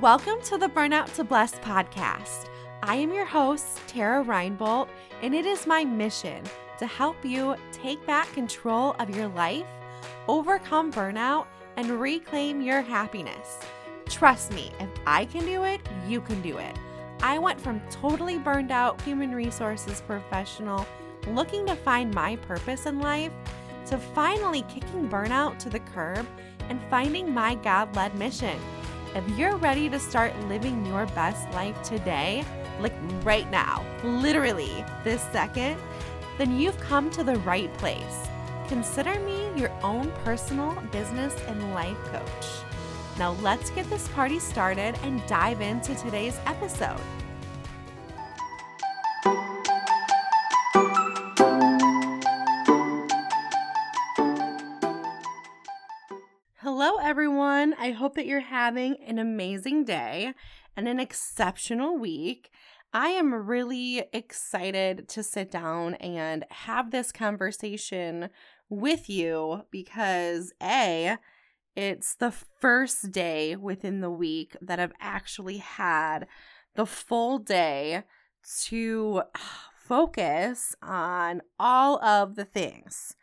Welcome to the Burnout to Bless podcast. I am your host, Tara Reinbolt, and it is my mission to help you take back control of your life, overcome burnout, and reclaim your happiness. Trust me, if I can do it, you can do it. I went from totally burned out human resources professional looking to find my purpose in life to finally kicking burnout to the curb and finding my God led mission. If you're ready to start living your best life today, like right now, literally this second, then you've come to the right place. Consider me your own personal business and life coach. Now, let's get this party started and dive into today's episode. I hope that you're having an amazing day and an exceptional week. I am really excited to sit down and have this conversation with you because A, it's the first day within the week that I've actually had the full day to ah, focus on all of the things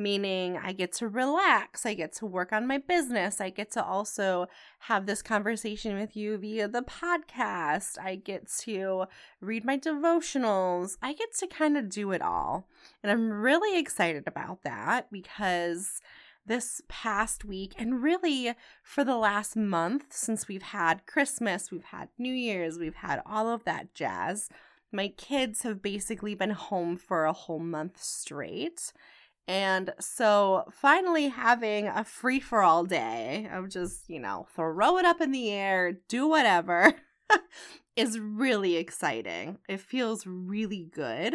meaning I get to relax, I get to work on my business, I get to also have this conversation with you via the podcast, I get to read my devotionals, I get to kind of do it all. And I'm really excited about that because this past week and really for the last month since we've had Christmas, we've had New Year's, we've had all of that jazz. My kids have basically been home for a whole month straight. And so finally having a free for all day of just, you know, throw it up in the air, do whatever is really exciting. It feels really good.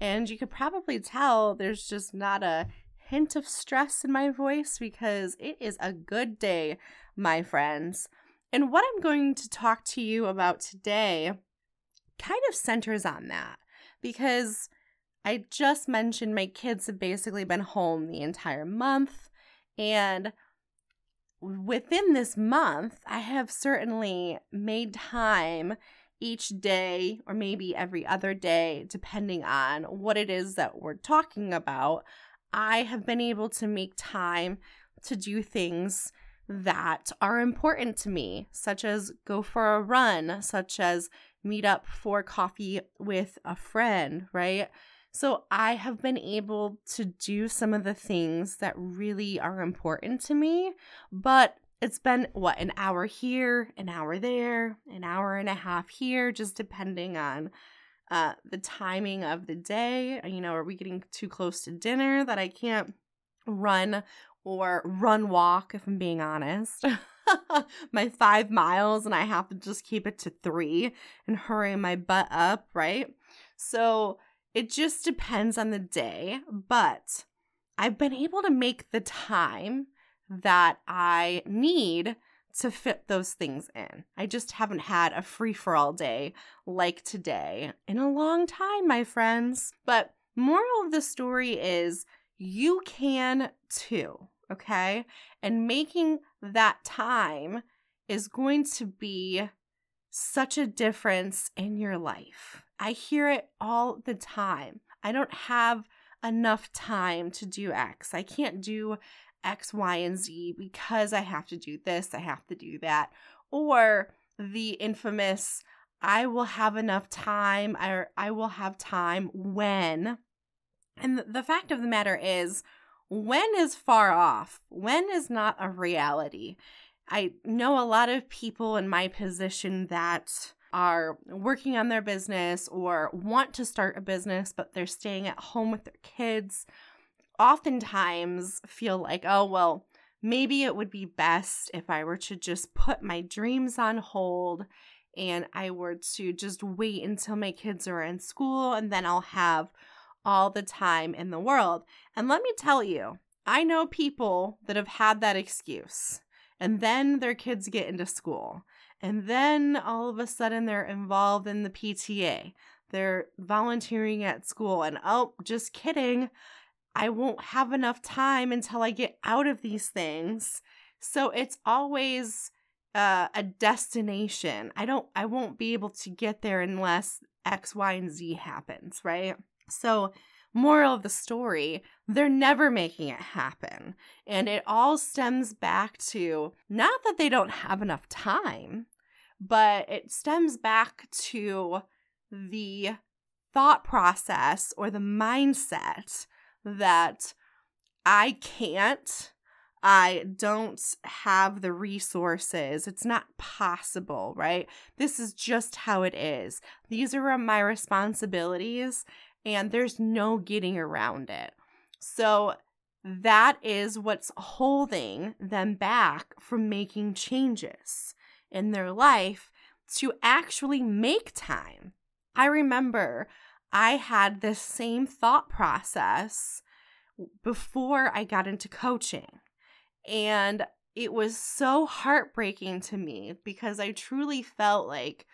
And you could probably tell there's just not a hint of stress in my voice because it is a good day, my friends. And what I'm going to talk to you about today kind of centers on that because I just mentioned my kids have basically been home the entire month. And within this month, I have certainly made time each day or maybe every other day, depending on what it is that we're talking about. I have been able to make time to do things that are important to me, such as go for a run, such as meet up for coffee with a friend, right? So I have been able to do some of the things that really are important to me, but it's been what an hour here, an hour there, an hour and a half here, just depending on uh, the timing of the day. You know, are we getting too close to dinner that I can't run or run walk, if I'm being honest? my five miles and I have to just keep it to three and hurry my butt up, right? So, it just depends on the day, but I've been able to make the time that I need to fit those things in. I just haven't had a free for all day like today in a long time, my friends. But moral of the story is you can too, okay? And making that time is going to be such a difference in your life. I hear it all the time. I don't have enough time to do X. I can't do X, Y, and Z because I have to do this, I have to do that. Or the infamous, I will have enough time, or I will have time when. And the fact of the matter is, when is far off. When is not a reality. I know a lot of people in my position that are working on their business or want to start a business, but they're staying at home with their kids, oftentimes feel like, oh, well, maybe it would be best if I were to just put my dreams on hold and I were to just wait until my kids are in school and then I'll have all the time in the world. And let me tell you, I know people that have had that excuse and then their kids get into school and then all of a sudden they're involved in the PTA. They're volunteering at school. And oh, just kidding. I won't have enough time until I get out of these things. So it's always uh, a destination. I don't I won't be able to get there unless X, Y, and Z happens, right? So, moral of the story, they're never making it happen. And it all stems back to not that they don't have enough time, but it stems back to the thought process or the mindset that I can't I don't have the resources. It's not possible, right? This is just how it is. These are my responsibilities, and there's no getting around it. So, that is what's holding them back from making changes in their life to actually make time. I remember I had this same thought process before I got into coaching. And it was so heartbreaking to me because I truly felt like,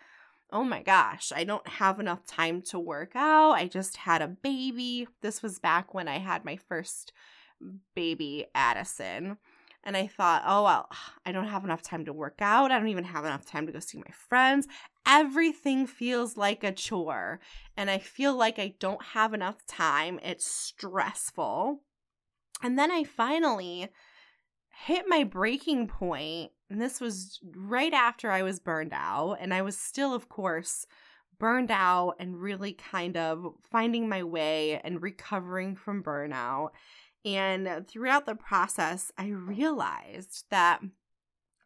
oh my gosh, I don't have enough time to work out. I just had a baby. This was back when I had my first baby, Addison. And I thought, oh, well, I don't have enough time to work out. I don't even have enough time to go see my friends. Everything feels like a chore. And I feel like I don't have enough time. It's stressful. And then I finally hit my breaking point, and this was right after I was burned out, and I was still, of course, burned out and really kind of finding my way and recovering from burnout. And throughout the process, I realized that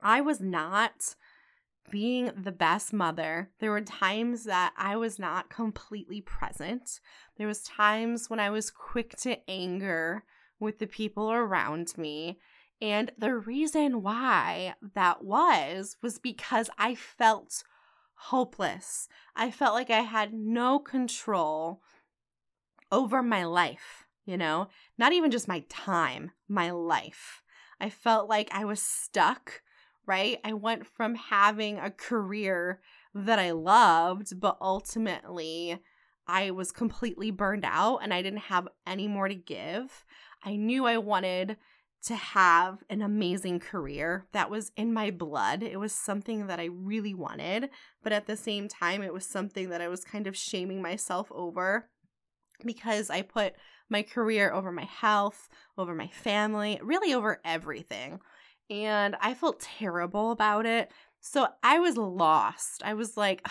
I was not being the best mother. There were times that I was not completely present. There was times when I was quick to anger with the people around me. And the reason why that was, was because I felt hopeless. I felt like I had no control over my life, you know, not even just my time, my life. I felt like I was stuck, right? I went from having a career that I loved, but ultimately I was completely burned out and I didn't have any more to give. I knew I wanted to have an amazing career. That was in my blood. It was something that I really wanted, but at the same time, it was something that I was kind of shaming myself over because I put my career over my health, over my family, really over everything. And I felt terrible about it. So I was lost. I was like,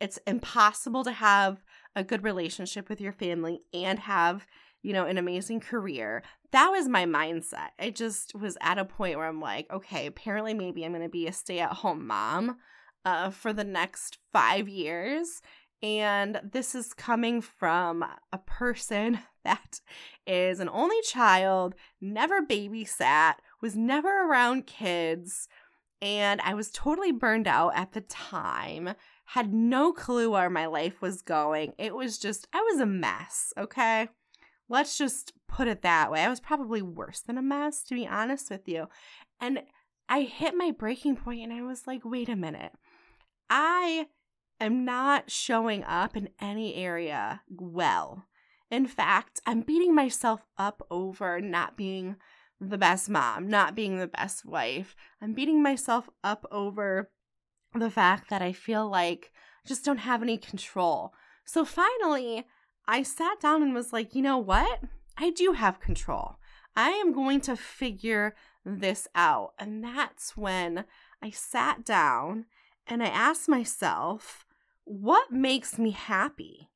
it's impossible to have a good relationship with your family and have you know, an amazing career. That was my mindset. I just was at a point where I'm like, okay, apparently maybe I'm going to be a stay at home mom uh, for the next five years. And this is coming from a person that is an only child, never babysat, was never around kids. And I was totally burned out at the time, had no clue where my life was going. It was just, I was a mess, okay? Let's just put it that way. I was probably worse than a mess, to be honest with you. And I hit my breaking point and I was like, wait a minute. I am not showing up in any area well. In fact, I'm beating myself up over not being the best mom, not being the best wife. I'm beating myself up over the fact that I feel like I just don't have any control. So finally, I sat down and was like, you know what? I do have control. I am going to figure this out. And that's when I sat down and I asked myself, what makes me happy?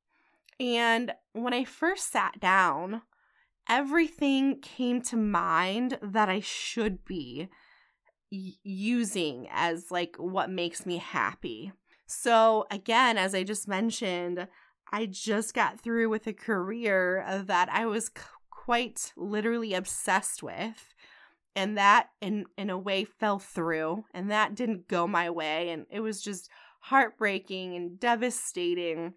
And when I first sat down, everything came to mind that I should be using as like what makes me happy. So, again, as I just mentioned, I just got through with a career that I was c- quite literally obsessed with. And that, in, in a way, fell through. And that didn't go my way. And it was just heartbreaking and devastating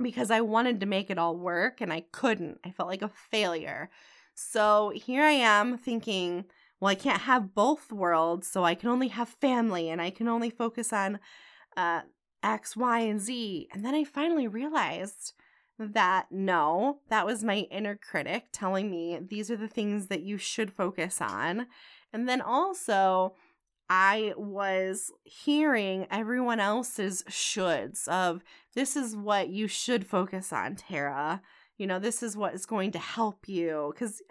because I wanted to make it all work and I couldn't. I felt like a failure. So here I am thinking, well, I can't have both worlds, so I can only have family and I can only focus on uh, X, Y, and Z. And then I finally realized that no, that was my inner critic telling me these are the things that you should focus on. And then also, I was hearing everyone else's shoulds of this is what you should focus on, Tara. You know, this is what is going to help you. Because,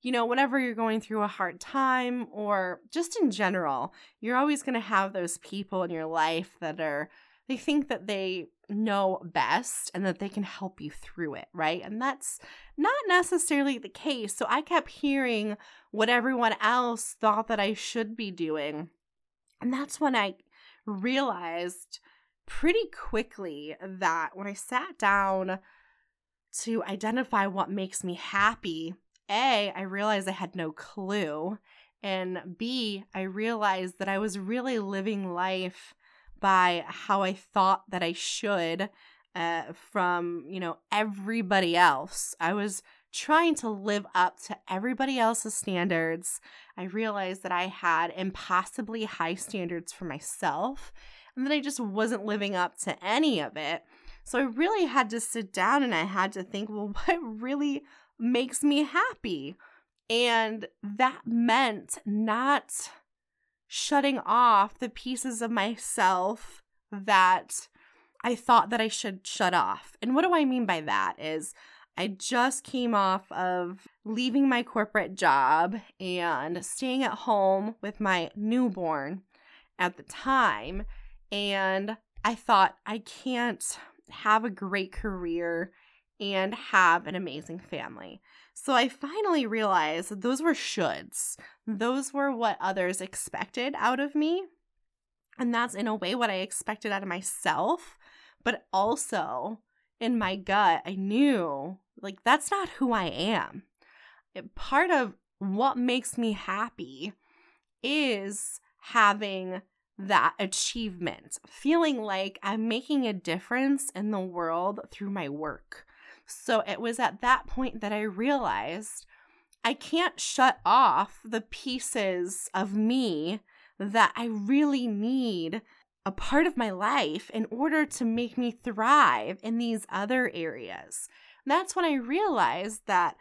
you know, whenever you're going through a hard time or just in general, you're always going to have those people in your life that are, they think that they know best and that they can help you through it, right? And that's not necessarily the case. So I kept hearing what everyone else thought that I should be doing. And that's when I realized pretty quickly that when I sat down to identify what makes me happy, A, I realized I had no clue. And B, I realized that I was really living life by how I thought that I should uh, from, you know, everybody else. I was trying to live up to everybody else's standards. I realized that I had impossibly high standards for myself and that I just wasn't living up to any of it. So I really had to sit down and I had to think, well, what really makes me happy? And that meant not shutting off the pieces of myself that I thought that I should shut off. And what do I mean by that is I just came off of leaving my corporate job and staying at home with my newborn at the time. And I thought, I can't have a great career and have an amazing family. So I finally realized those were shoulds. Those were what others expected out of me. And that's in a way what I expected out of myself. But also in my gut, I knew like that's not who I am. Part of what makes me happy is having that achievement, feeling like I'm making a difference in the world through my work. So it was at that point that I realized I can't shut off the pieces of me that I really need a part of my life in order to make me thrive in these other areas. That's when I realized that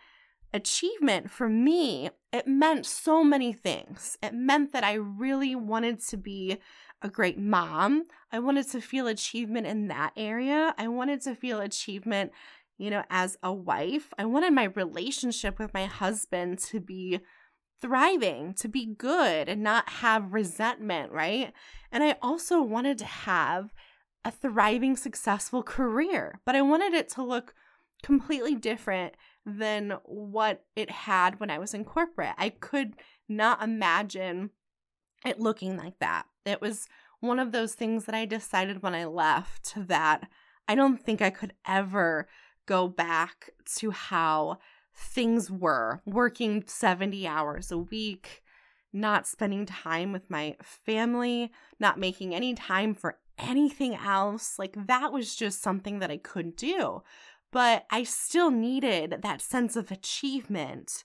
achievement for me, it meant so many things. It meant that I really wanted to be a great mom. I wanted to feel achievement in that area. I wanted to feel achievement you know, as a wife. I wanted my relationship with my husband to be thriving, to be good and not have resentment, right? And I also wanted to have a thriving, successful career, but I wanted it to look completely different than what it had when I was in corporate. I could not imagine it looking like that. It was one of those things that I decided when I left that I don't think I could ever go back to how things were working 70 hours a week, not spending time with my family, not making any time for anything else. Like that was just something that I couldn't do. But I still needed that sense of achievement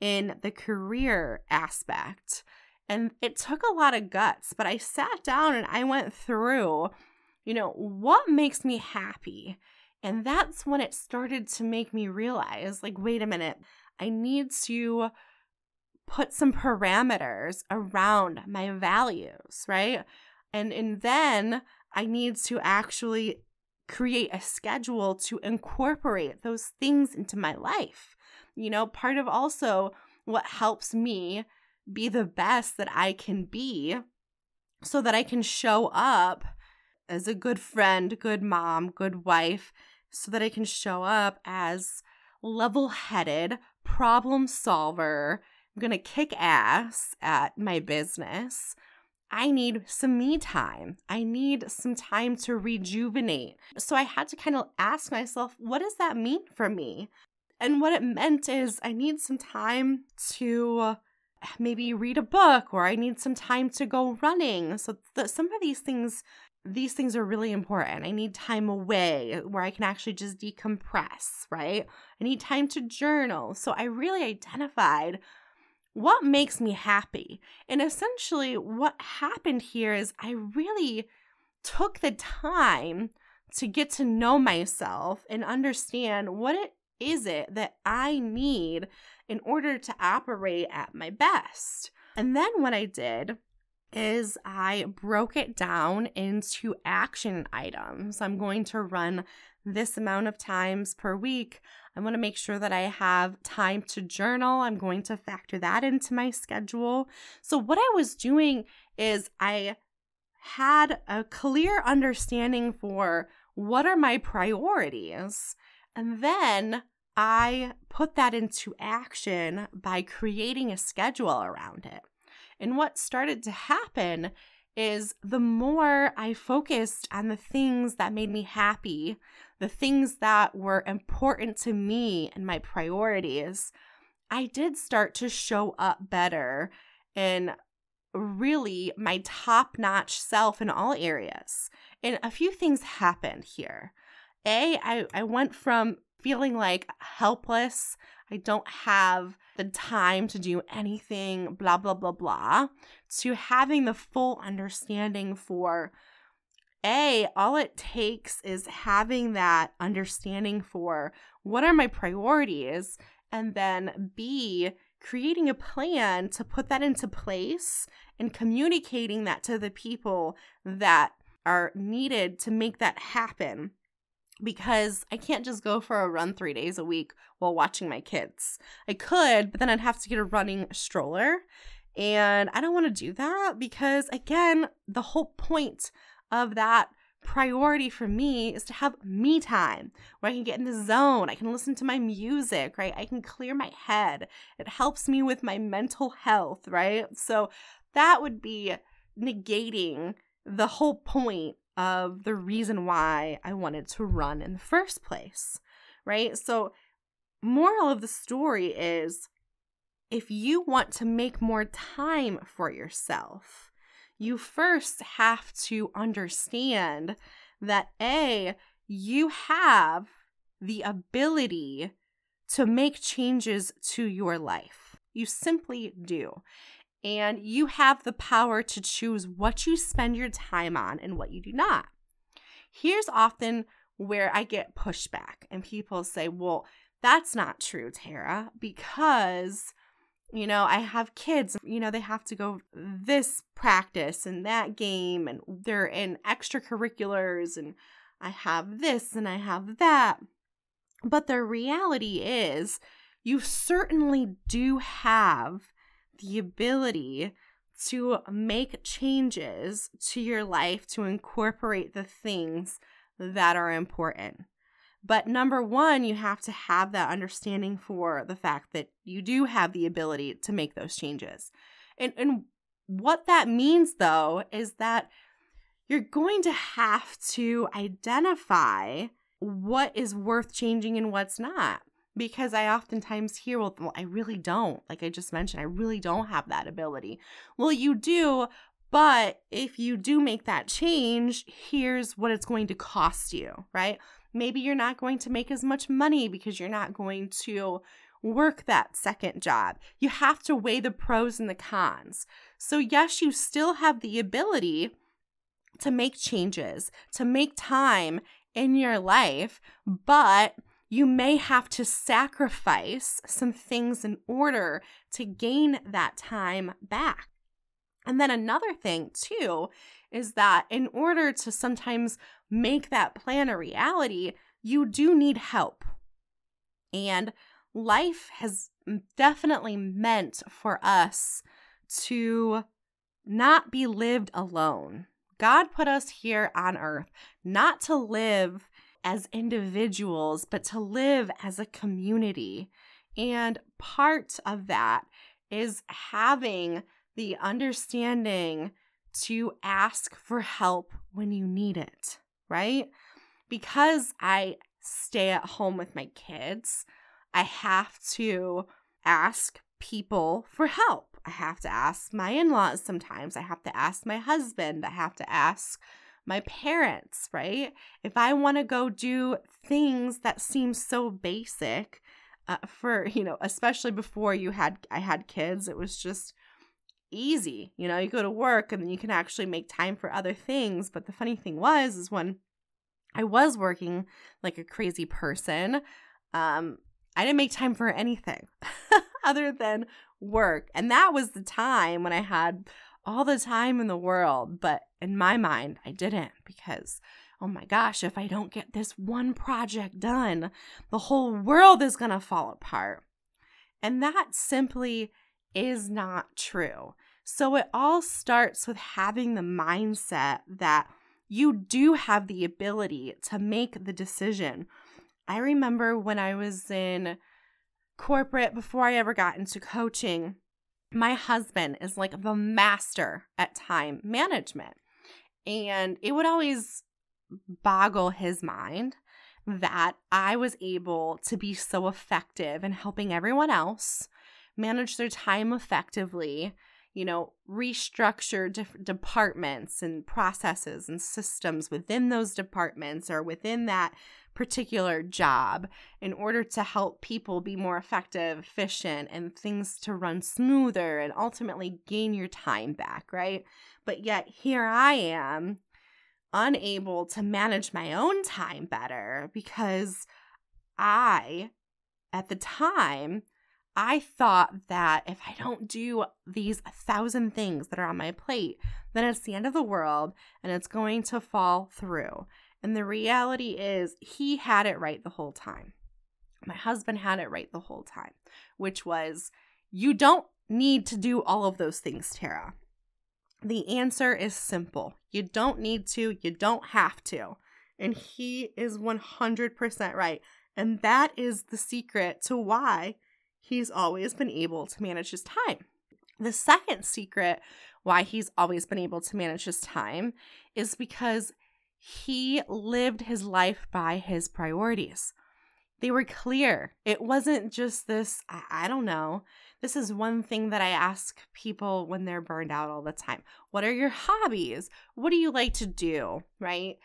in the career aspect. And it took a lot of guts, but I sat down and I went through, you know, what makes me happy? And that's when it started to make me realize like, wait a minute, I need to put some parameters around my values, right? And, and then I need to actually create a schedule to incorporate those things into my life. You know, part of also what helps me be the best that I can be so that I can show up as a good friend, good mom, good wife, so that I can show up as level headed, problem solver. I'm going to kick ass at my business. I need some me time. I need some time to rejuvenate. So I had to kind of ask myself, what does that mean for me? And what it meant is I need some time to maybe read a book or I need some time to go running. So the, some of these things these things are really important. I need time away where I can actually just decompress, right? I need time to journal. So I really identified what makes me happy. And essentially, what happened here is I really took the time to get to know myself and understand what it is it that I need in order to operate at my best. And then what I did is I broke it down into action items. I'm going to run this amount of times per week. I want to make sure that I have time to journal. I'm going to factor that into my schedule. So, what I was doing is I had a clear understanding for what are my priorities. And then I put that into action by creating a schedule around it. And what started to happen is the more I focused on the things that made me happy, the things that were important to me and my priorities, I did start to show up better and really my top notch self in all areas. And a few things happened here. A, I, I went from feeling like helpless, I don't have the time to do anything, blah, blah, blah, blah, to having the full understanding for A, all it takes is having that understanding for what are my priorities, and then B, creating a plan to put that into place and communicating that to the people that are needed to make that happen because I can't just go for a run three days a week while watching my kids. I could, but then I'd have to get a running stroller. And I don't want to do that because, again, the whole point of that priority for me is to have me time where I can get in the zone. I can listen to my music, right? I can clear my head. It helps me with my mental health, right? So that would be negating the whole point of the reason why I wanted to run in the first place, right? So, moral of the story is if you want to make more time for yourself, you first have to understand that A, you have the ability to make changes to your life. You simply do and you have the power to choose what you spend your time on and what you do not. Here's often where I get pushback, and people say, Well, that's not true, Tara, because you know, I have kids, you know, they have to go this practice and that game, and they're in extracurriculars, and I have this and I have that. But the reality is, you certainly do have the ability to make changes to your life to incorporate the things that are important. But number one, you have to have that understanding for the fact that you do have the ability to make those changes. And, and what that means, though, is that you're going to have to identify what is worth changing and what's not because I oftentimes hear, well, I really don't. Like I just mentioned, I really don't have that ability. Well, you do, but if you do make that change, here's what it's going to cost you, right? Maybe you're not going to make as much money because you're not going to work that second job. You have to weigh the pros and the cons. So, yes, you still have the ability to make changes, to make time in your life, but you may have to sacrifice some things in order to gain that time back. And then another thing, too, is that in order to sometimes make that plan a reality, you do need help. And life has definitely meant for us to not be lived alone. God put us here on earth not to live as individuals, but to live as a community. And part of that is having the understanding to ask for help when you need it, right? Because I stay at home with my kids, I have to ask people for help. I have to ask my in laws sometimes. I have to ask my husband. I have to ask my parents, right? If I want to go do things that seem so basic, uh, for you know, especially before you had I had kids, it was just easy. You know, you go to work and then you can actually make time for other things. But the funny thing was, is when I was working like a crazy person, um, I didn't make time for anything other than work. And that was the time when I had all the time in the world. But in my mind, I didn't because, oh my gosh, if I don't get this one project done, the whole world is going to fall apart. And that simply is not true. So it all starts with having the mindset that you do have the ability to make the decision. I remember when I was in corporate before I ever got into coaching, my husband is like the master at time management. And it would always boggle his mind that I was able to be so effective in helping everyone else manage their time effectively, you know, restructure different departments and processes and systems within those departments or within that particular job in order to help people be more effective, efficient, and things to run smoother and ultimately gain your time back, right? But yet here I am unable to manage my own time better because I, at the time, I thought that if I don't do these thousand things that are on my plate, then it's the end of the world and it's going to fall through. And the reality is, he had it right the whole time. My husband had it right the whole time, which was you don't need to do all of those things, Tara. The answer is simple. You don't need to, you don't have to. And he is 100% right. And that is the secret to why he's always been able to manage his time. The second secret why he's always been able to manage his time is because he lived his life by his priorities. They were clear. It wasn't just this, I, don't know. This is one thing that I ask people when they're burned out all the time. What are your hobbies? What do you like to do? Right?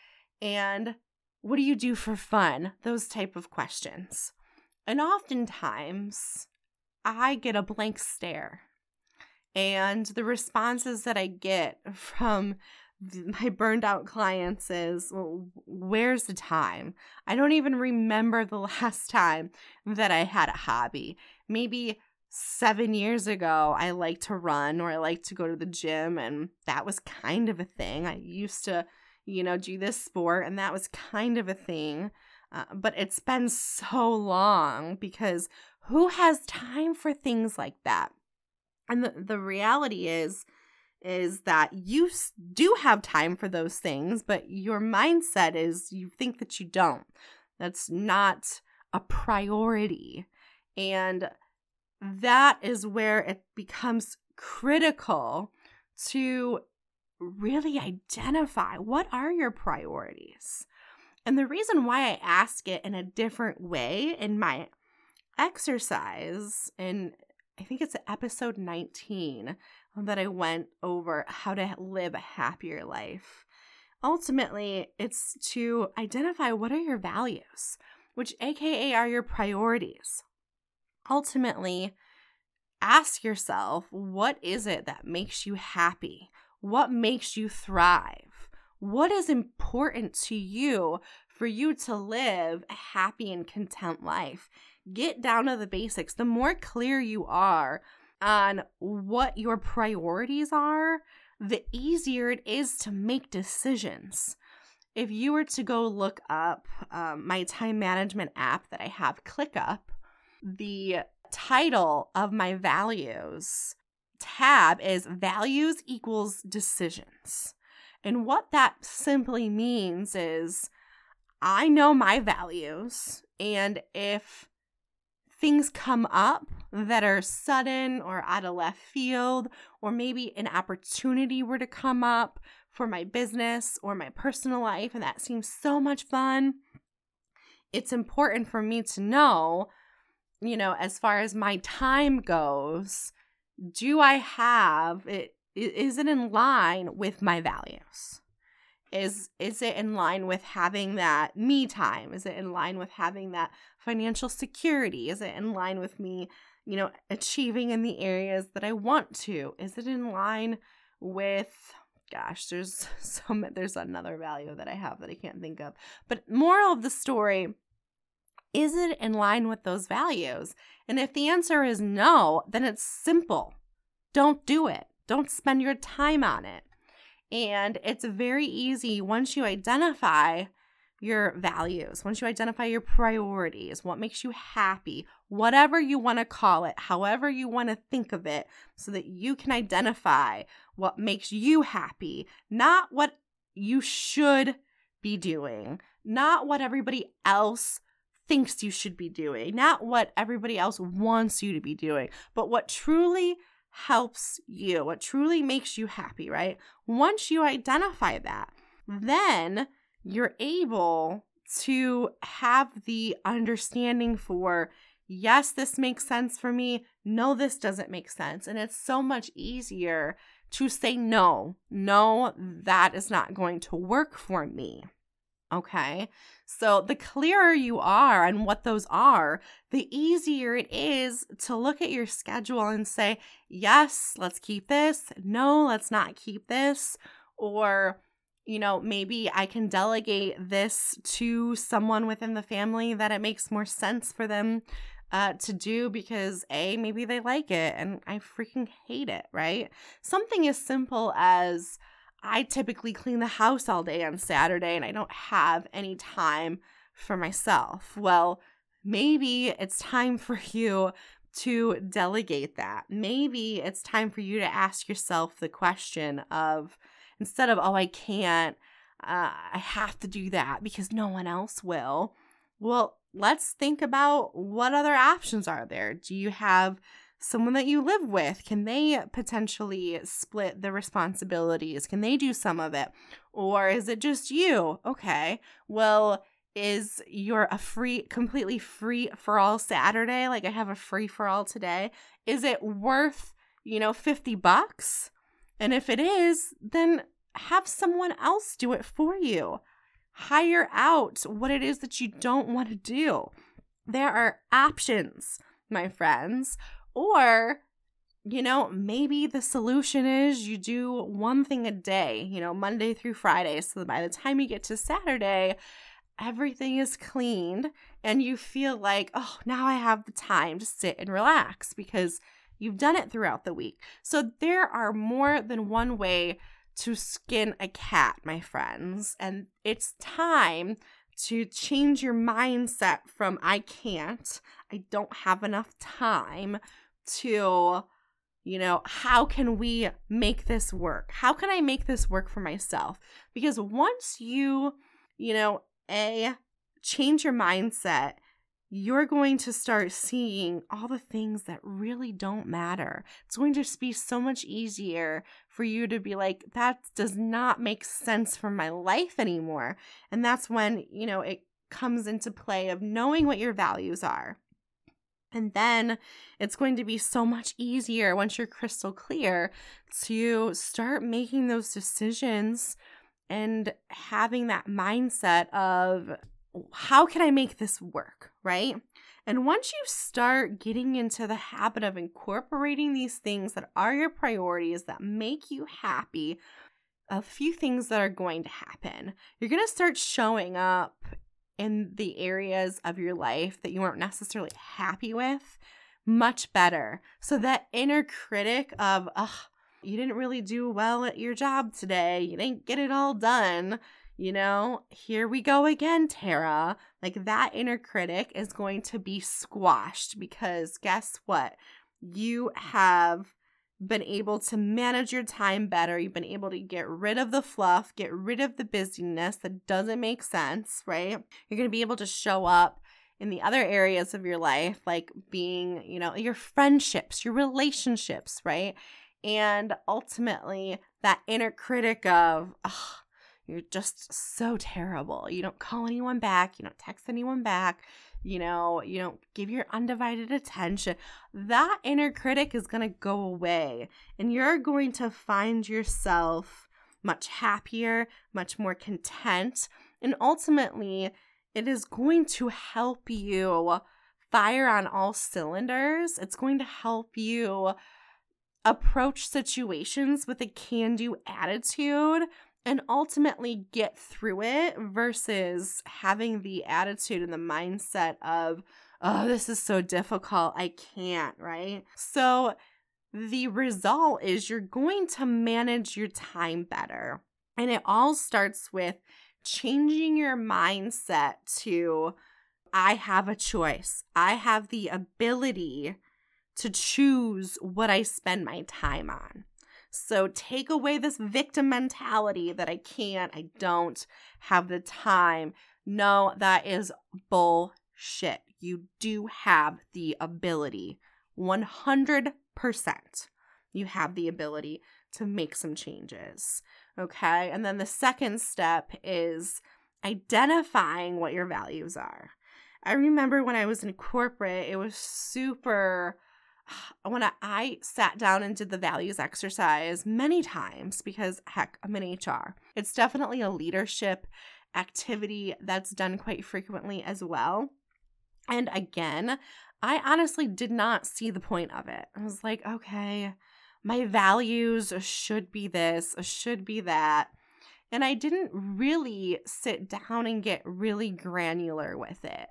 And what do you do for fun? Those type of questions. And oftentimes, I get a blank stare. And the responses that I get from my burned out clients is where's the time? I don't even remember the last time that I had a hobby. Maybe seven years ago, I liked to run or I liked to go to the gym, and that was kind of a thing. I used to, you know, do this sport, and that was kind of a thing. Uh, but it's been so long because who has time for things like that? And the, the reality is, is that you do have time for those things, but your mindset is you think that you don't. That's not a priority. And that is where it becomes critical to really identify what are your priorities. And the reason why I ask it in a different way in my exercise, and I think it's episode 19 that I went over how to live a happier life. Ultimately, it's to identify what are your values, which AKA are your priorities. Ultimately, ask yourself what is it that makes you happy? What makes you thrive? What is important to you for you to live a happy and content life? Get down to the basics. The more clear you are on what your priorities are, the easier it is to make decisions. If you were to go look up um, my time management app that I have, ClickUp, the title of my values tab is Values equals Decisions. And what that simply means is I know my values, and if things come up that are sudden or out of left field, or maybe an opportunity were to come up for my business or my personal life, and that seems so much fun, it's important for me to know, you know, as far as my time goes, do I have it? Is it in line with my values? Is is it in line with having that me time? Is it in line with having that financial security? Is it in line with me you know achieving in the areas that i want to? Is it in line with gosh there's so there's another value that i have that i can't think of. But moral of the story is it in line with those values? And if the answer is no then it's simple. Don't do it. Don't spend your time on it. And it's very easy once you identify your values, once you identify your priorities, what makes you happy, whatever you want to call it, however you want to think of it, so that you can identify what makes you happy, not what you should be doing, not what everybody else thinks you should be doing, not what everybody else wants you to be doing, but what truly helps you, what truly makes you happy, right? Once you identify that, then you're able to have the understanding for yes, this makes sense for me. No, this doesn't make sense. And it's so much easier to say no. No, that is not going to work for me. Okay. So the clearer you are on what those are, the easier it is to look at your schedule and say, yes, let's keep this. No, let's not keep this. Or, you know, maybe I can delegate this to someone within the family that it makes more sense for them uh, to do because A, maybe they like it and I freaking hate it, right? Something as simple as, I typically clean the house all day on Saturday and I don't have any time for myself. Well, maybe it's time for you to delegate that. Maybe it's time for you to ask yourself the question of instead of, oh, I can't, uh, I have to do that because no one else will. Well, let's think about what other options are there. Do you have someone that you live with? Can they potentially split the responsibilities? Can they do some of it? Or is it just you? Okay well is you're a free completely free for all saturday? Like i have a free for all today. Is it worth you know 50 bucks? And if it is then have someone else do it for you. Hire out what it is that you don't want to do. There are options my friends or, you know, maybe the solution is you do one thing a day, you know, Monday through Friday. So by the time you get to Saturday, everything is cleaned and you feel like, oh, now I have the time to sit and relax because you've done it throughout the week. So there are more than one way to skin a cat, my friends. And it's time to change your mindset from I can't, I don't have enough time to you know, how can we make this work? How can I make this work for myself? Because once you, you know, A, change your mindset, you're going to start seeing all the things that really don't matter. It's going to be so much easier for you to be like, that does not make sense for my life anymore. And that's when, you know, it comes into play of knowing what your values are and then it's going to be so much easier once you're crystal clear to start making those decisions and having that mindset of how can I make this work, right? And once you start getting into the habit of incorporating these things that are your priorities that make you happy, a few things that are going to happen. You're going to start showing up in the areas of your life that you weren't necessarily happy with much better. So that inner critic of, ugh, you didn't really do well at your job today. You didn't get it all done. You know, here we go again, Tara. Like that inner critic is going to be squashed because guess what? You have been able to manage your time better. You've been able to get rid of the fluff, get rid of the busyness that doesn't make sense, right? You're going to be able to show up in the other areas of your life, like being, you know, your friendships, your relationships, right? And ultimately, that inner critic of, oh, you're just so terrible. You don't call anyone back, you don't text anyone back, you know, you don't give your undivided attention, that inner critic is going to go away and you're going to find yourself much happier, much more content, and ultimately, it is going to help you fire on all cylinders. It's going to help you approach situations with a can do attitude and ultimately get through it versus having the attitude and the mindset of, oh, this is so difficult. I can't, right? So, the result is you're going to manage your time better. And it all starts with changing your mindset to I have a choice. I have the ability to choose what I spend my time on. So take away this victim mentality that I can't, I don't have the time. No, that is bullshit. You do have the ability. 100% you have the ability to make some changes. Okay. And then the second step is identifying what your values are. I remember when I was in corporate, it was super. When I sat down and did the values exercise many times, because heck, I'm in HR, it's definitely a leadership activity that's done quite frequently as well. And again, I honestly did not see the point of it. I was like, okay, my values should be this, should be that. And I didn't really sit down and get really granular with it.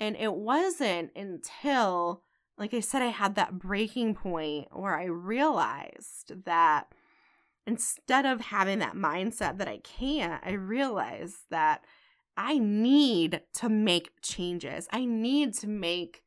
And it wasn't until, like I said, I had that breaking point where I realized that instead of having that mindset that I can't, I realized that I need to make changes. I need to make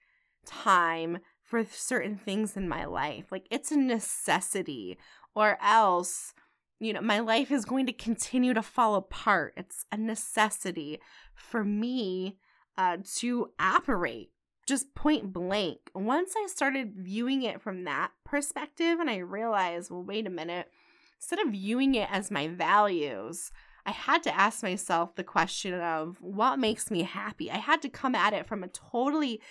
time for certain things in my life. Like it's a necessity, or else, you know, my life is going to continue to fall apart. It's a necessity for me uh, to operate just point blank. Once I started viewing it from that perspective, and I realized, well, wait a minute, instead of viewing it as my values, I had to ask myself the question of what makes me happy. I had to come at it from a totally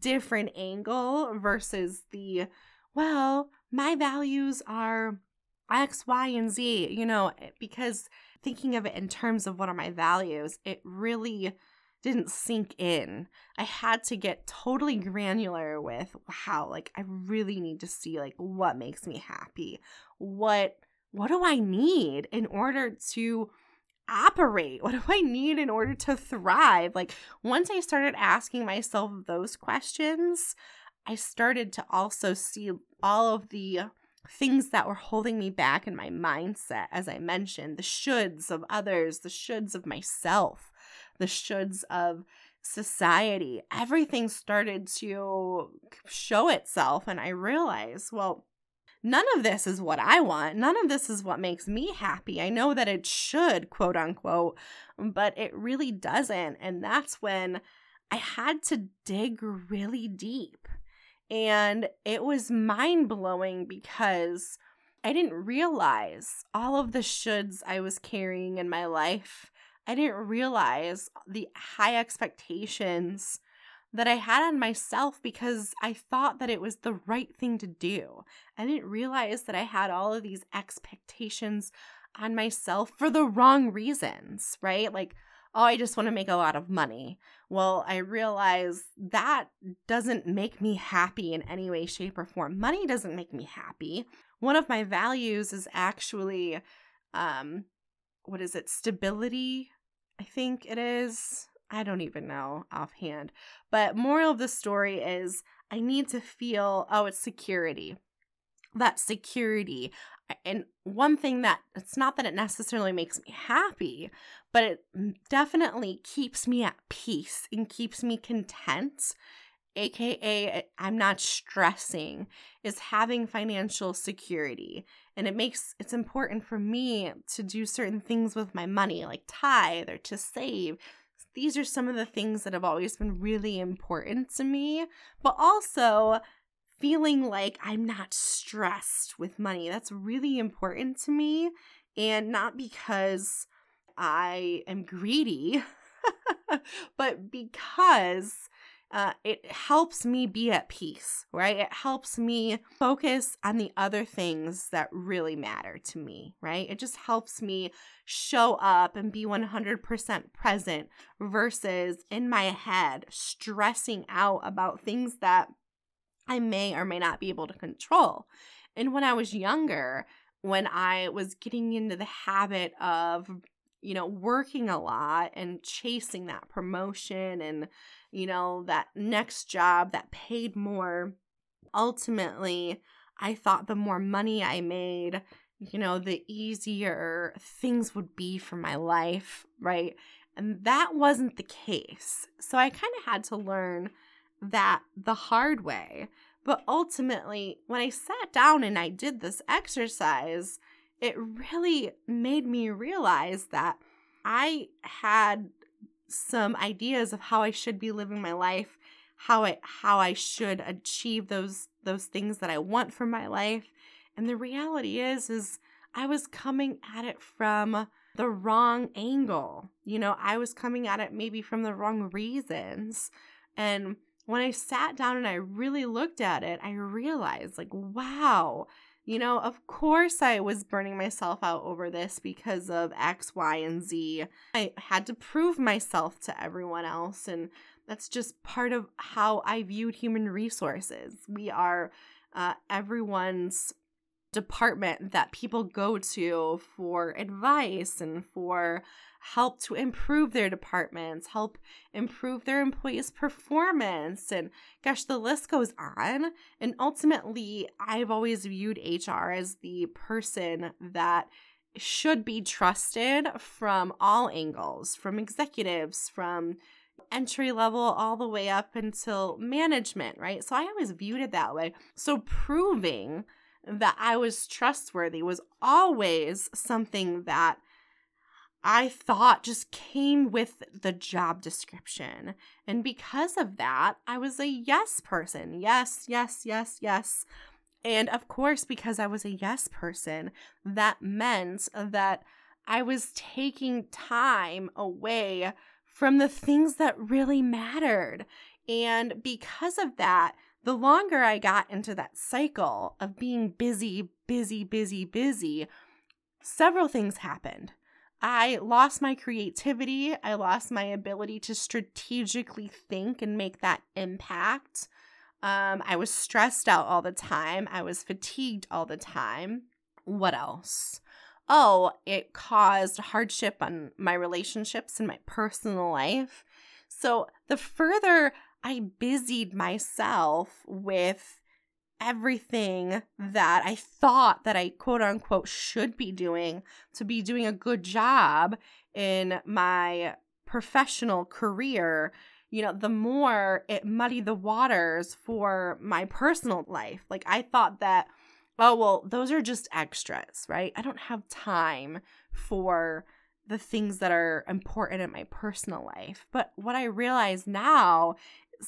different angle versus the, well, my values are X, Y, and Z, you know, because thinking of it in terms of what are my values, it really didn't sink in. I had to get totally granular with wow, like I really need to see like what makes me happy. What what do I need in order to operate? What do I need in order to thrive? Like, once I started asking myself those questions, I started to also see all of the things that were holding me back in my mindset, as I mentioned the shoulds of others, the shoulds of myself, the shoulds of society. Everything started to show itself, and I realized, well, none of this is what I want. None of this is what makes me happy. I know that it should, quote unquote, but it really doesn't. And that's when I had to dig really deep. And it was mind blowing because I didn't realize all of the shoulds I was carrying in my life. I didn't realize the high expectations that I had on myself because I thought that it was the right thing to do. I didn't realize that I had all of these expectations on myself for the wrong reasons, right? Like, oh, I just want to make a lot of money. Well, I realize that doesn't make me happy in any way, shape, or form. Money doesn't make me happy. One of my values is actually, um, what is it? Stability, I think it is. I don't even know offhand. But moral of the story is I need to feel oh it's security. That security. And one thing that it's not that it necessarily makes me happy, but it definitely keeps me at peace and keeps me content aka I'm not stressing, is having financial security. And it makes it's important for me to do certain things with my money, like tithe or to save, these are some of the things that have always been really important to me, but also feeling like I'm not stressed with money. That's really important to me. And not because I am greedy, but because uh, it helps me be at peace, right? It helps me focus on the other things that really matter to me, right? It just helps me show up and be 100% present versus in my head stressing out about things that I may or may not be able to control. And when I was younger, when I was getting into the habit of, you know, working a lot and chasing that promotion and you know, that next job that paid more, ultimately, I thought the more money I made, you know, the easier things would be for my life, right? And that wasn't the case. So I kind of had to learn that the hard way. But ultimately, when I sat down and I did this exercise, it really made me realize that I had some ideas of how I should be living my life, how I how I should achieve those those things that I want for my life. And the reality is is I was coming at it from the wrong angle. You know, I was coming at it maybe from the wrong reasons. And when I sat down and I really looked at it, I realized, like, wow, you know, of course I was burning myself out over this because of X, Y, and Z. I had to prove myself to everyone else. And that's just part of how I viewed human resources. We are uh, everyone's department that people go to for advice and for help to improve their departments, help improve their employees' performance. And gosh, the list goes on. And ultimately, I've always viewed HR as the person that should be trusted from all angles, from executives, from entry level all the way up until management, right? So I always viewed it that way. So proving that I was trustworthy was always something that I thought just came with the job description. And because of that, I was a yes person. Yes, yes, yes, yes. And of course, because I was a yes person, that meant that I was taking time away from the things that really mattered. And because of that, the longer I got into that cycle of being busy, busy, busy, busy, several things happened. I lost my creativity. I lost my ability to strategically think and make that impact. Um, I was stressed out all the time. I was fatigued all the time. What else? Oh, it caused hardship on my relationships and my personal life. So the further I busied myself with everything that I thought that I quote unquote should be doing to be doing a good job in my professional career, you know, the more it muddied the waters for my personal life. Like I thought that, oh, well, those are just extras, right? I don't have time for the things that are important in my personal life. But what I realize now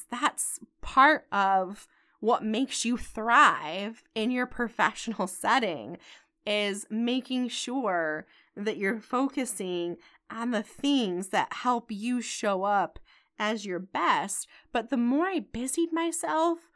that's part of what makes you thrive in your professional setting is making sure that you're focusing on the things that help you show up as your best. But the more I busied myself,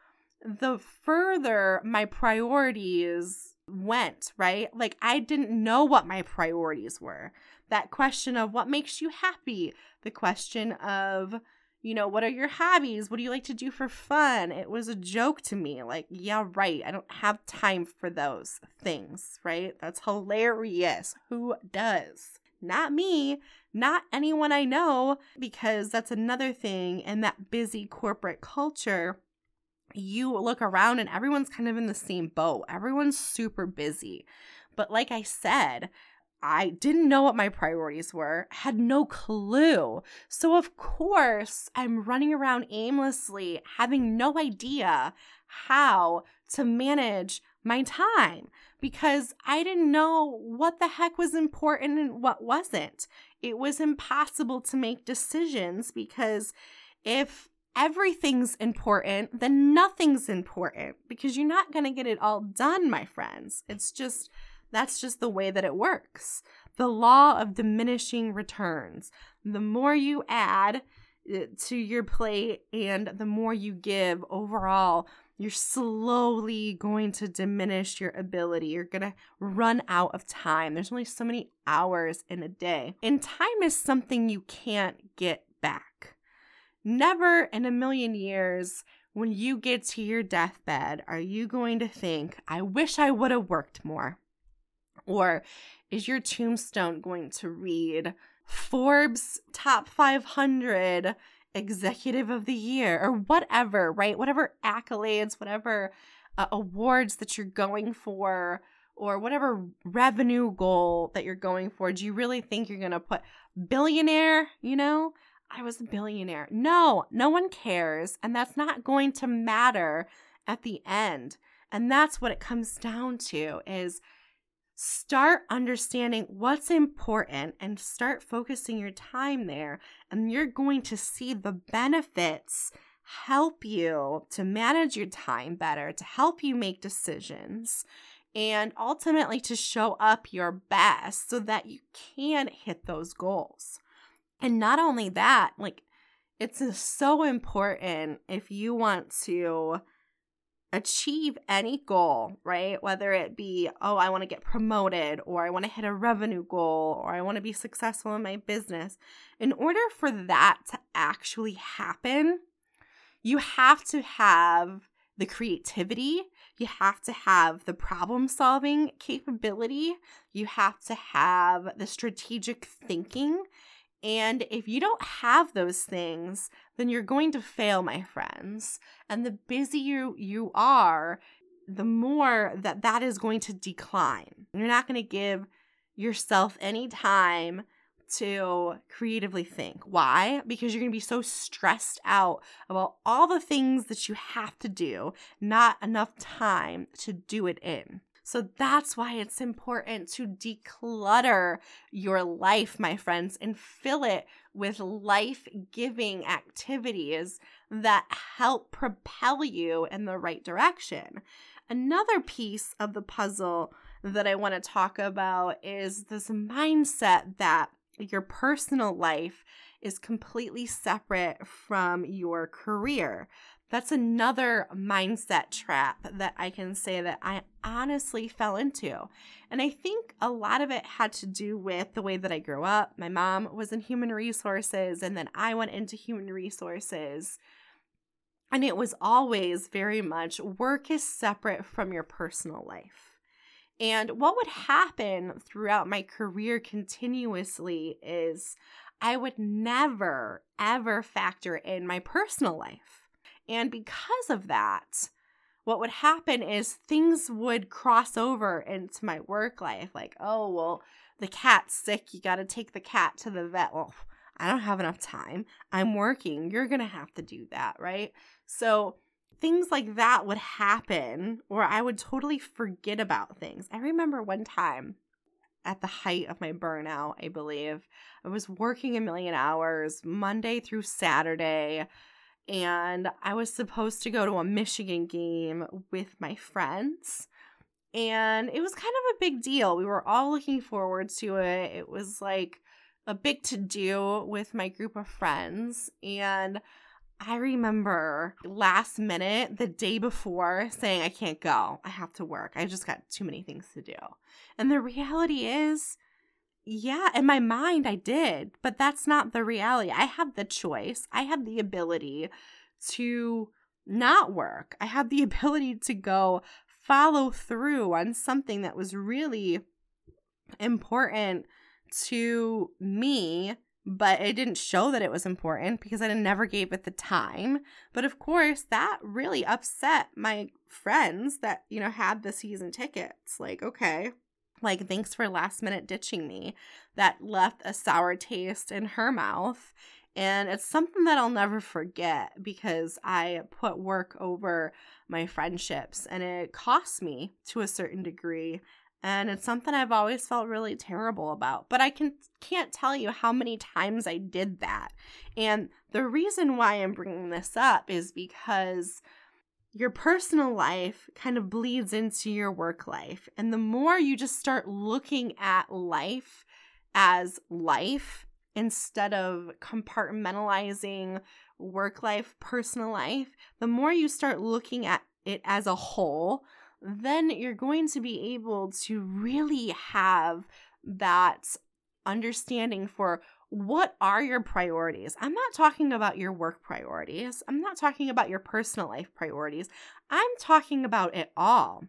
the further my priorities went, right? Like I didn't know what my priorities were. That question of what makes you happy, the question of you know, what are your hobbies? What do you like to do for fun? It was a joke to me. Like, yeah, right. I don't have time for those things, right? That's hilarious. Who does? Not me, not anyone I know, because that's another thing in that busy corporate culture. You look around and everyone's kind of in the same boat. Everyone's super busy. But like I said, I didn't know what my priorities were, had no clue. So, of course, I'm running around aimlessly, having no idea how to manage my time because I didn't know what the heck was important and what wasn't. It was impossible to make decisions because if everything's important, then nothing's important because you're not going to get it all done, my friends. It's just that's just the way that it works. The law of diminishing returns. The more you add uh, to your plate and the more you give overall, you're slowly going to diminish your ability. You're going to run out of time. There's only so many hours in a day. And time is something you can't get back. Never in a million years, when you get to your deathbed, are you going to think, I wish I would have worked more? Or is your tombstone going to read Forbes top 500 executive of the year or whatever, right? Whatever accolades, whatever uh, awards that you're going for or whatever revenue goal that you're going for, do you really think you're going to put billionaire, you know? I was a billionaire. No, no one cares. And that's not going to matter at the end. And that's what it comes down to is start understanding what's important and start focusing your time there. And you're going to see the benefits help you to manage your time better, to help you make decisions, and ultimately to show up your best so that you can hit those goals. And not only that, like it's so important if you want to achieve any goal, right? Whether it be, oh, I want to get promoted, or I want to hit a revenue goal, or I want to be successful in my business. In order for that to actually happen, you have to have the creativity, you have to have the problem solving capability, you have to have the strategic thinking. And if you don't have those things, then you're going to fail, my friends. And the busier you are, the more that that is going to decline. You're not going to give yourself any time to creatively think. Why? Because you're going to be so stressed out about all the things that you have to do, not enough time to do it in. So that's why it's important to declutter your life, my friends, and fill it with life giving activities that help propel you in the right direction. Another piece of the puzzle that I want to talk about is this mindset that your personal life is completely separate from your career. That's another mindset trap that I can say that I honestly fell into. And I think a lot of it had to do with the way that I grew up. My mom was in human resources, and then I went into human resources. And it was always very much work is separate from your personal life. And what would happen throughout my career continuously is I would never, ever factor in my personal life. And because of that, what would happen is things would cross over into my work life. Like, oh, well, the cat's sick. You got to take the cat to the vet. Well, I don't have enough time. I'm working. You're going to have to do that, right? So, things like that would happen or I would totally forget about things. I remember one time at the height of my burnout, I believe, I was working a million hours Monday through Saturday and I was supposed to go to a Michigan game with my friends. And it was kind of a big deal. We were all looking forward to it. It was like a big to do with my group of friends. And I remember last minute, the day before, saying, I can't go. I have to work. I just got too many things to do. And the reality is, yeah, in my mind, I did, but that's not the reality. I had the choice, I had the ability to not work, I had the ability to go follow through on something that was really important to me but it didn't show that it was important because I never gave it the time. But of course, that really upset my friends that, you know, had the season tickets. Like, okay, like, thanks for last minute ditching me. That left a sour taste in her mouth. And it's something that I'll never forget because I put work over my friendships and it cost me to a certain degree and it's something I've always felt really terrible about. But I can can't tell you how many times I did that. And the reason why I'm bringing this up is because your personal life kind of bleeds into your work life. And the more you just start looking at life as life instead of compartmentalizing work life, personal life, the more you start looking at it as a whole, then you're going to be able to really have that understanding for what are your priorities. I'm not talking about your work priorities, I'm not talking about your personal life priorities. I'm talking about it all.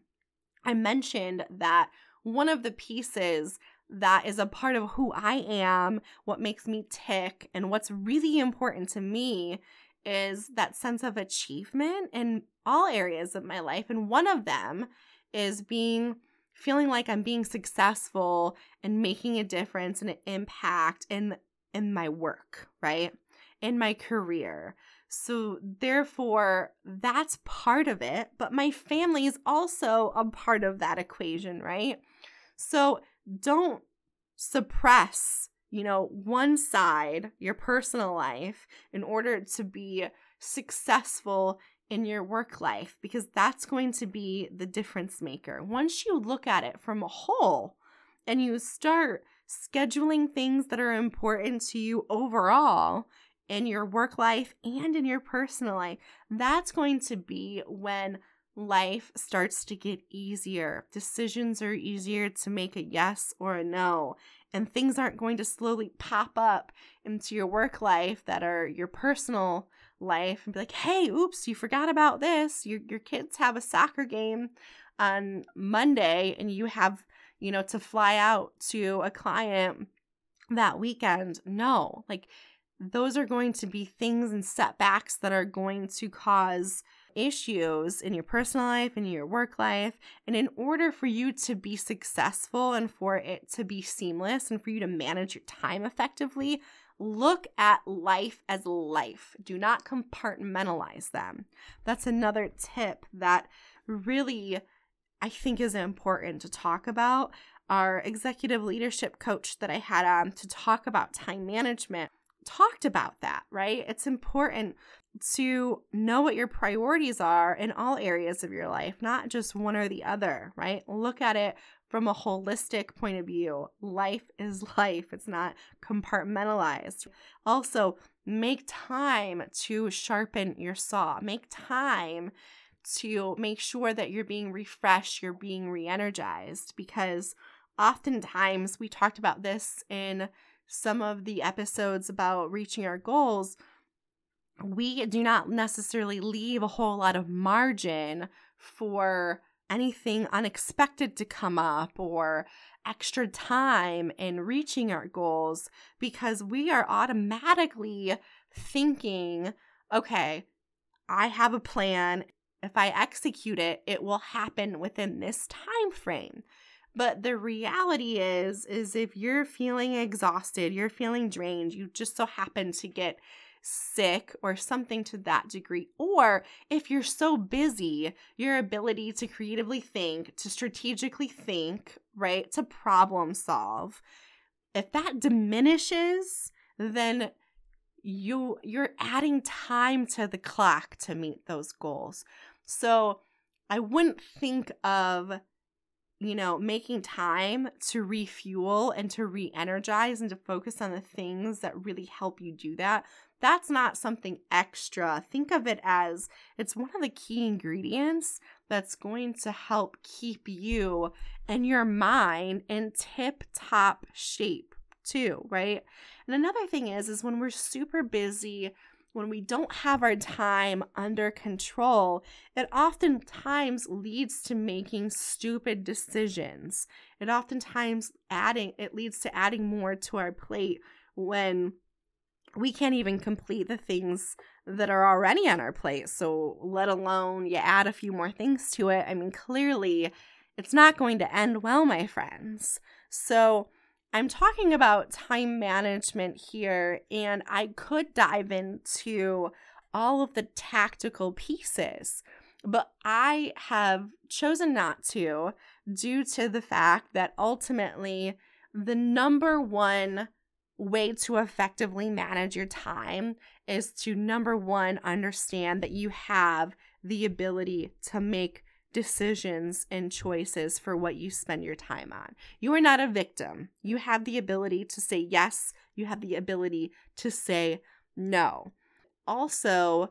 I mentioned that one of the pieces that is a part of who I am, what makes me tick, and what's really important to me is that sense of achievement in all areas of my life. And one of them is being feeling like I'm being successful and making a difference and an impact in in my work, right? In my career. So therefore, that's part of it, but my family is also a part of that equation, right? So don't suppress, you know, one side, your personal life in order to be successful in your work life because that's going to be the difference maker. Once you look at it from a whole and you start scheduling things that are important to you overall in your work life and in your personal life, that's going to be when life starts to get easier. Decisions are easier to make a yes or a no, and things aren't going to slowly pop up into your work life that are your personal life and be like, hey, oops, you forgot about this. Your, your kids have a soccer game on Monday and you have, you know, to fly out to a client that weekend. No, like those are going to be things and setbacks that are going to cause issues in your personal life and your work life. And in order for you to be successful and for it to be seamless and for you to manage your time effectively, look at life as life. Do not compartmentalize them. That's another tip that really I think is important to talk about. Our executive leadership coach that I had on to talk about time management talked about that, right? It's important to know what your priorities are in all areas of your life, not just one or the other, right? Look at it from a holistic point of view. Life is life, it's not compartmentalized. Also, make time to sharpen your saw, make time to make sure that you're being refreshed, you're being re energized, because oftentimes we talked about this in some of the episodes about reaching our goals, we do not necessarily leave a whole lot of margin for anything unexpected to come up or extra time in reaching our goals because we are automatically thinking, okay, I have a plan. If I execute it, it will happen within this time frame. But the reality is is if you're feeling exhausted, you're feeling drained, you just so happen to get sick or something to that degree, or if you're so busy, your ability to creatively think, to strategically think, right, to problem solve, if that diminishes, then you you're adding time to the clock to meet those goals. So I wouldn't think of you know, making time to refuel and to re energize and to focus on the things that really help you do that, that's not something extra. Think of it as it's one of the key ingredients that's going to help keep you and your mind in tip top shape, too, right? And another thing is, is when we're super busy when we don't have our time under control, it oftentimes leads to making stupid decisions. It oftentimes adding it leads to adding more to our plate when we can't even complete the things that are already on our plate. So, let alone you add a few more things to it. I mean, clearly it's not going to end well, my friends. So, I'm talking about time management here, and I could dive into all of the tactical pieces, but I have chosen not to due to the fact that ultimately the number one way to effectively manage your time is to number one, understand that you have the ability to make decisions and choices for what you spend your time on. You are not a victim. You have the ability to say yes, you have the ability to say no. Also,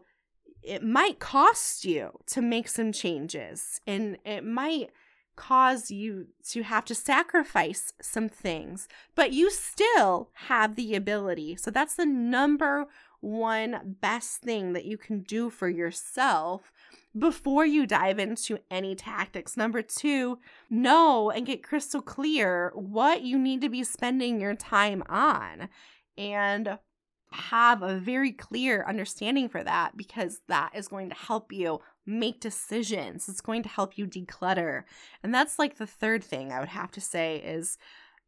it might cost you to make some changes and it might cause you to have to sacrifice some things, but you still have the ability. So that's the number one best thing that you can do for yourself before you dive into any tactics. Number two, know and get crystal clear what you need to be spending your time on. And have a very clear understanding for that because that is going to help you make decisions. It's going to help you declutter. And that's like the third thing I would have to say is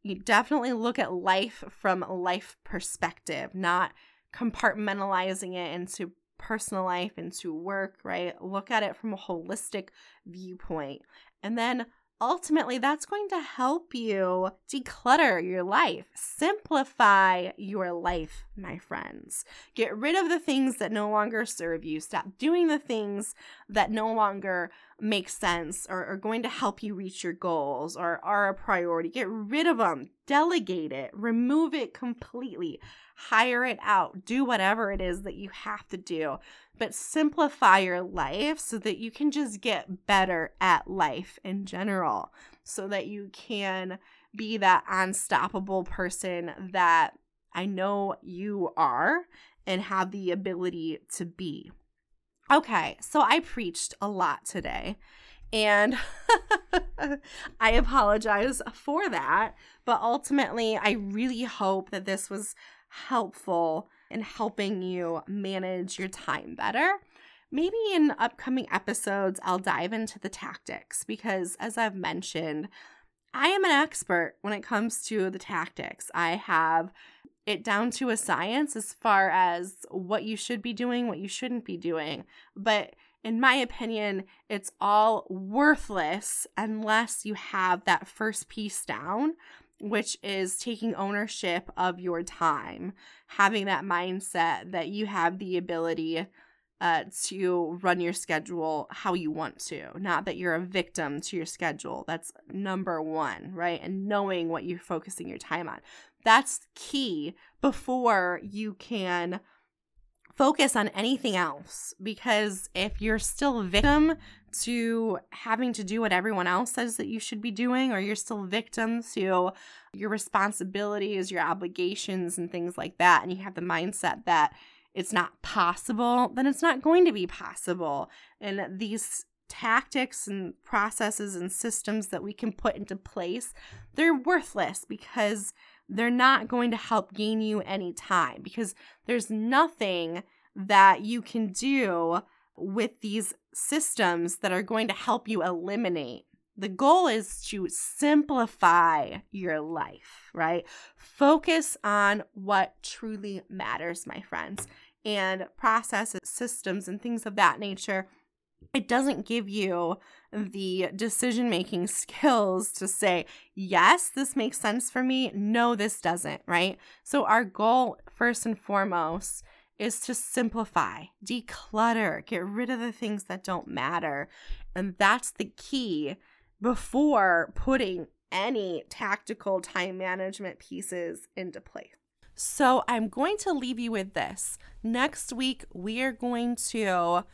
you definitely look at life from a life perspective, not compartmentalizing it into personal life, into work, right? Look at it from a holistic viewpoint. And then ultimately that's going to help you declutter your life, simplify your life, my friends. Get rid of the things that no longer serve you. Stop doing the things that no longer make sense or are going to help you reach your goals or are a priority. Get rid of them, delegate it, remove it completely, hire it out, do whatever it is that you have to do but simplify your life so that you can just get better at life in general, so that you can be that unstoppable person that I know you are and have the ability to be. Okay, so I preached a lot today. And I apologize for that. But ultimately, I really hope that this was helpful in helping you manage your time better. Maybe in upcoming episodes, I'll dive into the tactics because, as I've mentioned, I am an expert when it comes to the tactics. I have it down to a science as far as what you should be doing, what you shouldn't be doing. But in my opinion, it's all worthless unless you have that first piece down which is taking ownership of your time, having that mindset that you have the ability uh, to run your schedule how you want to, not that you're a victim to your schedule. That's number one, right? And knowing what you're focusing your time on. That's key before you can focus on anything else because if you're still victim to having to do what everyone else says that you should be doing or you're still victim to your responsibilities, your obligations and things like that and you have the mindset that it's not possible, then it's not going to be possible. And these tactics and processes and systems that we can put into place, they're worthless because they're not going to help gain you any time because there's nothing that you can do with these systems that are going to help you eliminate. The goal is to simplify your life, right? Focus on what truly matters, my friends, and processes, systems, and things of that nature it doesn't give you the decision making skills to say, yes, this makes sense for me. No, this doesn't, right? So, our goal, first and foremost, is to simplify, declutter, get rid of the things that don't matter. And that's the key before putting any tactical time management pieces into place. So, I'm going to leave you with this. Next week, we are going to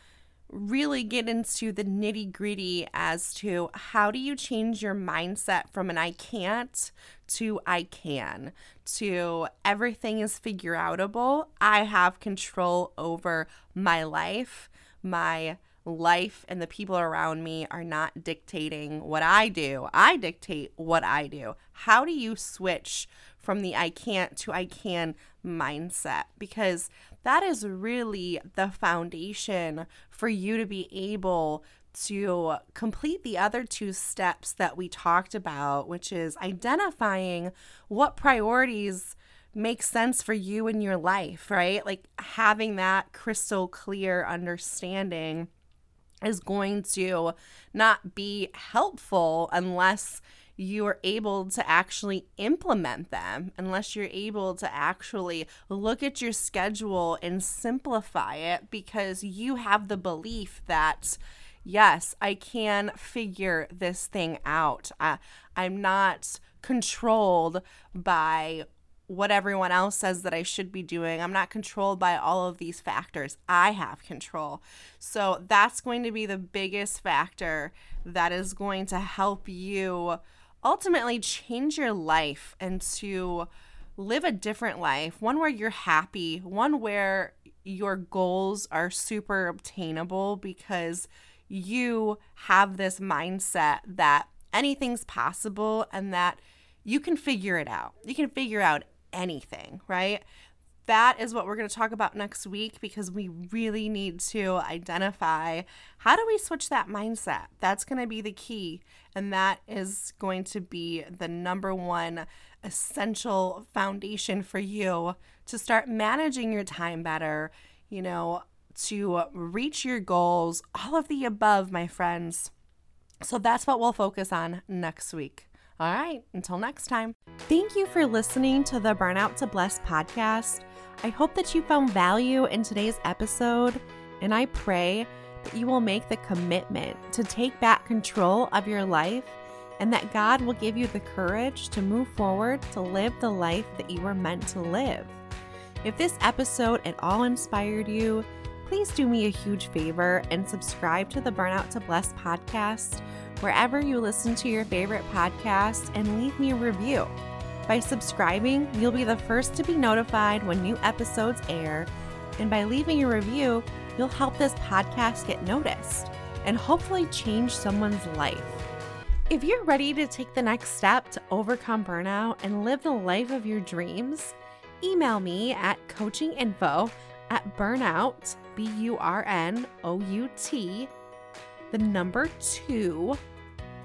really get into the nitty gritty as to how do you change your mindset from an I can't to I can to everything is figure outable. I have control over my life. My life and the people around me are not dictating what I do. I dictate what I do. How do you switch from the I can't to I can mindset? Because that is really the foundation for you to be able to complete the other two steps that we talked about, which is identifying what priorities make sense for you in your life, right? Like having that crystal clear understanding is going to not be helpful unless you're able to actually implement them, unless you're able to actually look at your schedule and simplify it because you have the belief that, yes, I can figure this thing out. I'm not controlled by what everyone else says that I should be doing. I'm not controlled by all of these factors. I have control. So that's going to be the biggest factor that is going to help you ultimately change your life and to live a different life, one where you're happy, one where your goals are super obtainable because you have this mindset that anything's possible and that you can figure it out. You can figure out anything, right? That is what we're going to talk about next week because we really need to identify how do we switch that mindset. That's going to be the key. And that is going to be the number one essential foundation for you to start managing your time better, you know, to reach your goals, all of the above, my friends. So that's what we'll focus on next week. All right, until next time. Thank you for listening to the Burnout to Blessed podcast. I hope that you found value in today's episode, and I pray that you will make the commitment to take back control of your life and that God will give you the courage to move forward to live the life that you were meant to live. If this episode at all inspired you, please do me a huge favor and subscribe to the Burnout to Blessed podcast wherever you listen to your favorite podcasts and leave me a review. By subscribing, you'll be the first to be notified when new episodes air, and by leaving a review, you'll help this podcast get noticed and hopefully change someone's life. If you're ready to take the next step to overcome burnout and live the life of your dreams, email me at coachinginfo at burnout, B U R N O U T, the number two,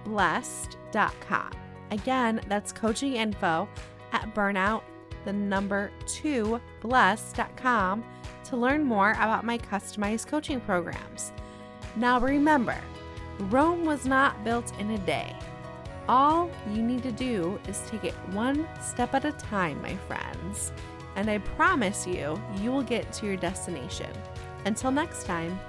blessed.com. Again, that's coachinginfo at burnout, the number two, blessed.com to learn more about my customized coaching programs. Now remember, Rome was not built in a day. All you need to do is take it one step at a time, my friends, and I promise you, you will get to your destination. Until next time.